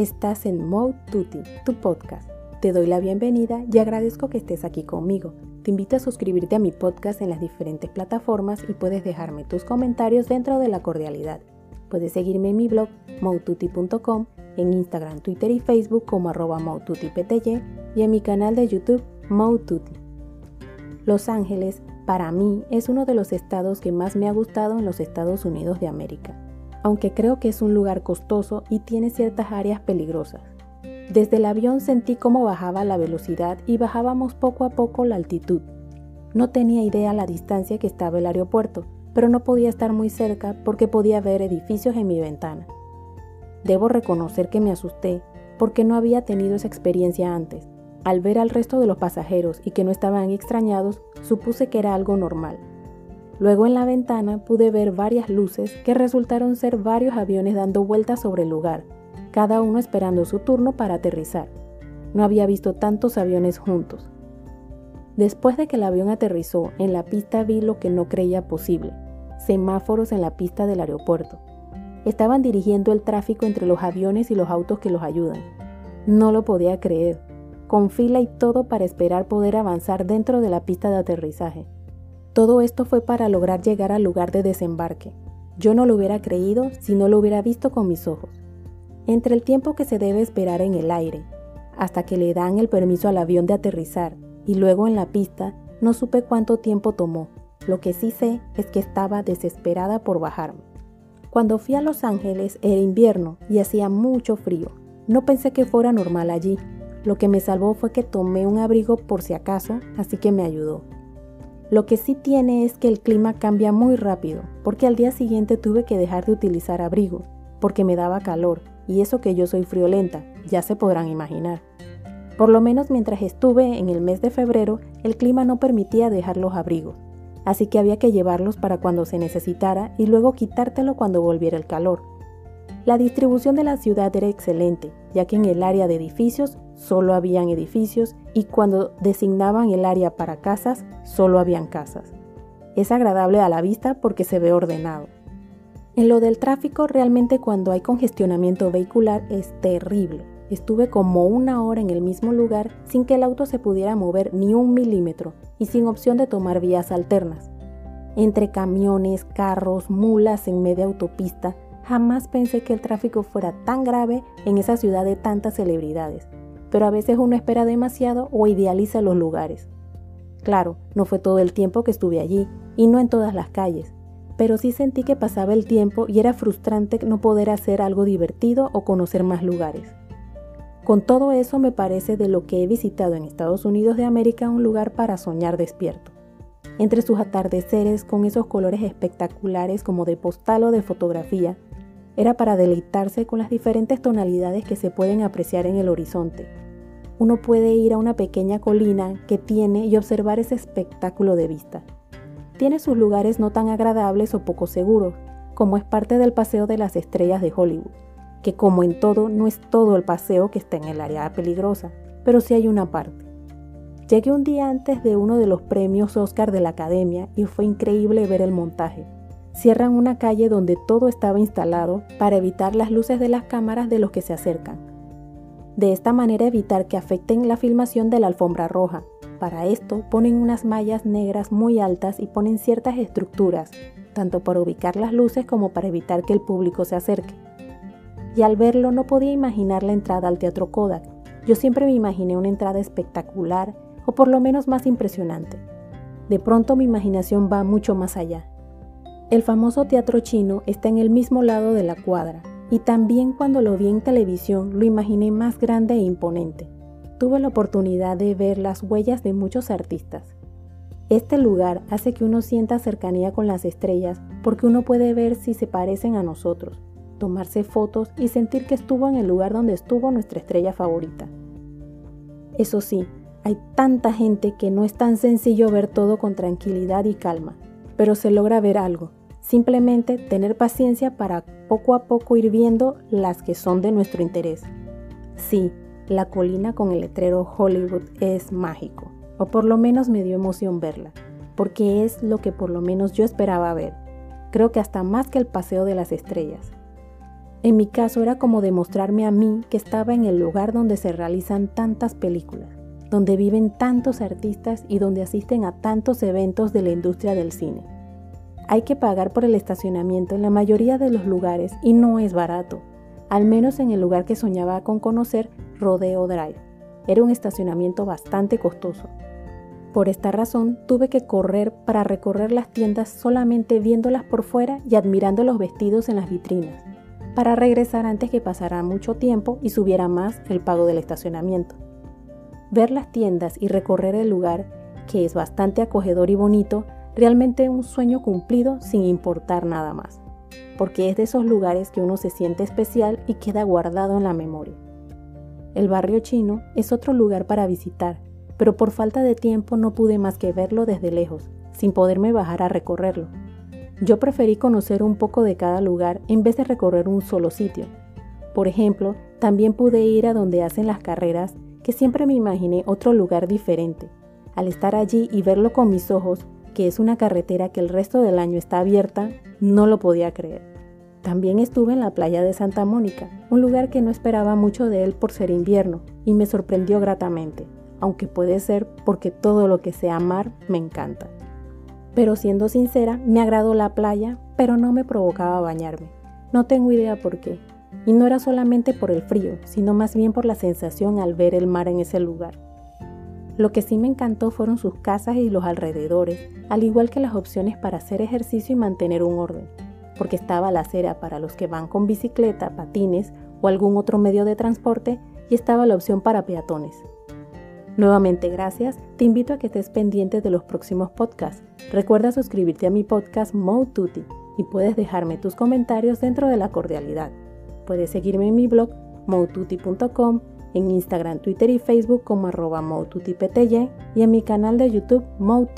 Estás en Mode Tutti, tu podcast. Te doy la bienvenida y agradezco que estés aquí conmigo. Te invito a suscribirte a mi podcast en las diferentes plataformas y puedes dejarme tus comentarios dentro de la cordialidad. Puedes seguirme en mi blog moututi.com, en Instagram, Twitter y Facebook como arroba y en mi canal de YouTube Moututi. Los Ángeles, para mí, es uno de los estados que más me ha gustado en los Estados Unidos de América aunque creo que es un lugar costoso y tiene ciertas áreas peligrosas. Desde el avión sentí cómo bajaba la velocidad y bajábamos poco a poco la altitud. No tenía idea la distancia que estaba el aeropuerto, pero no podía estar muy cerca porque podía ver edificios en mi ventana. Debo reconocer que me asusté porque no había tenido esa experiencia antes. Al ver al resto de los pasajeros y que no estaban extrañados, supuse que era algo normal. Luego en la ventana pude ver varias luces que resultaron ser varios aviones dando vueltas sobre el lugar, cada uno esperando su turno para aterrizar. No había visto tantos aviones juntos. Después de que el avión aterrizó, en la pista vi lo que no creía posible, semáforos en la pista del aeropuerto. Estaban dirigiendo el tráfico entre los aviones y los autos que los ayudan. No lo podía creer, con fila y todo para esperar poder avanzar dentro de la pista de aterrizaje. Todo esto fue para lograr llegar al lugar de desembarque. Yo no lo hubiera creído si no lo hubiera visto con mis ojos. Entre el tiempo que se debe esperar en el aire, hasta que le dan el permiso al avión de aterrizar y luego en la pista, no supe cuánto tiempo tomó. Lo que sí sé es que estaba desesperada por bajarme. Cuando fui a Los Ángeles era invierno y hacía mucho frío. No pensé que fuera normal allí. Lo que me salvó fue que tomé un abrigo por si acaso, así que me ayudó. Lo que sí tiene es que el clima cambia muy rápido, porque al día siguiente tuve que dejar de utilizar abrigo, porque me daba calor, y eso que yo soy friolenta, ya se podrán imaginar. Por lo menos mientras estuve en el mes de febrero, el clima no permitía dejar los abrigos, así que había que llevarlos para cuando se necesitara y luego quitártelo cuando volviera el calor. La distribución de la ciudad era excelente, ya que en el área de edificios solo habían edificios y cuando designaban el área para casas, solo habían casas. Es agradable a la vista porque se ve ordenado. En lo del tráfico, realmente cuando hay congestionamiento vehicular es terrible. Estuve como una hora en el mismo lugar sin que el auto se pudiera mover ni un milímetro y sin opción de tomar vías alternas. Entre camiones, carros, mulas en media autopista, Jamás pensé que el tráfico fuera tan grave en esa ciudad de tantas celebridades, pero a veces uno espera demasiado o idealiza los lugares. Claro, no fue todo el tiempo que estuve allí, y no en todas las calles, pero sí sentí que pasaba el tiempo y era frustrante no poder hacer algo divertido o conocer más lugares. Con todo eso me parece de lo que he visitado en Estados Unidos de América un lugar para soñar despierto. Entre sus atardeceres con esos colores espectaculares como de postal o de fotografía, era para deleitarse con las diferentes tonalidades que se pueden apreciar en el horizonte. Uno puede ir a una pequeña colina que tiene y observar ese espectáculo de vista. Tiene sus lugares no tan agradables o poco seguros, como es parte del Paseo de las Estrellas de Hollywood, que como en todo no es todo el paseo que está en el área peligrosa, pero sí hay una parte. Llegué un día antes de uno de los premios Oscar de la Academia y fue increíble ver el montaje cierran una calle donde todo estaba instalado para evitar las luces de las cámaras de los que se acercan. De esta manera evitar que afecten la filmación de la alfombra roja. Para esto ponen unas mallas negras muy altas y ponen ciertas estructuras, tanto para ubicar las luces como para evitar que el público se acerque. Y al verlo no podía imaginar la entrada al Teatro Kodak. Yo siempre me imaginé una entrada espectacular o por lo menos más impresionante. De pronto mi imaginación va mucho más allá. El famoso teatro chino está en el mismo lado de la cuadra, y también cuando lo vi en televisión lo imaginé más grande e imponente. Tuve la oportunidad de ver las huellas de muchos artistas. Este lugar hace que uno sienta cercanía con las estrellas porque uno puede ver si se parecen a nosotros, tomarse fotos y sentir que estuvo en el lugar donde estuvo nuestra estrella favorita. Eso sí, hay tanta gente que no es tan sencillo ver todo con tranquilidad y calma, pero se logra ver algo Simplemente tener paciencia para poco a poco ir viendo las que son de nuestro interés. Sí, la colina con el letrero Hollywood es mágico, o por lo menos me dio emoción verla, porque es lo que por lo menos yo esperaba ver. Creo que hasta más que el Paseo de las Estrellas. En mi caso era como demostrarme a mí que estaba en el lugar donde se realizan tantas películas, donde viven tantos artistas y donde asisten a tantos eventos de la industria del cine. Hay que pagar por el estacionamiento en la mayoría de los lugares y no es barato, al menos en el lugar que soñaba con conocer, Rodeo Drive. Era un estacionamiento bastante costoso. Por esta razón tuve que correr para recorrer las tiendas solamente viéndolas por fuera y admirando los vestidos en las vitrinas, para regresar antes que pasara mucho tiempo y subiera más el pago del estacionamiento. Ver las tiendas y recorrer el lugar, que es bastante acogedor y bonito, realmente un sueño cumplido sin importar nada más, porque es de esos lugares que uno se siente especial y queda guardado en la memoria. El barrio chino es otro lugar para visitar, pero por falta de tiempo no pude más que verlo desde lejos, sin poderme bajar a recorrerlo. Yo preferí conocer un poco de cada lugar en vez de recorrer un solo sitio. Por ejemplo, también pude ir a donde hacen las carreras, que siempre me imaginé otro lugar diferente. Al estar allí y verlo con mis ojos, que es una carretera que el resto del año está abierta, no lo podía creer. También estuve en la playa de Santa Mónica, un lugar que no esperaba mucho de él por ser invierno, y me sorprendió gratamente aunque puede ser porque todo lo que sea mar me encanta. Pero siendo sincera, me agradó la playa, pero no me provocaba bañarme. No tengo idea por qué. Y no era solamente por el frío, sino más bien por la sensación al ver el mar en ese lugar. Lo que sí me encantó fueron sus casas y los alrededores, al igual que las opciones para hacer ejercicio y mantener un orden, porque estaba la acera para los que van con bicicleta, patines o algún otro medio de transporte y estaba la opción para peatones. Nuevamente gracias, te invito a que estés pendiente de los próximos podcasts. Recuerda suscribirte a mi podcast Mode y puedes dejarme tus comentarios dentro de la cordialidad. Puedes seguirme en mi blog motuti.com, en Instagram, Twitter y Facebook como arroba y en mi canal de YouTube Mode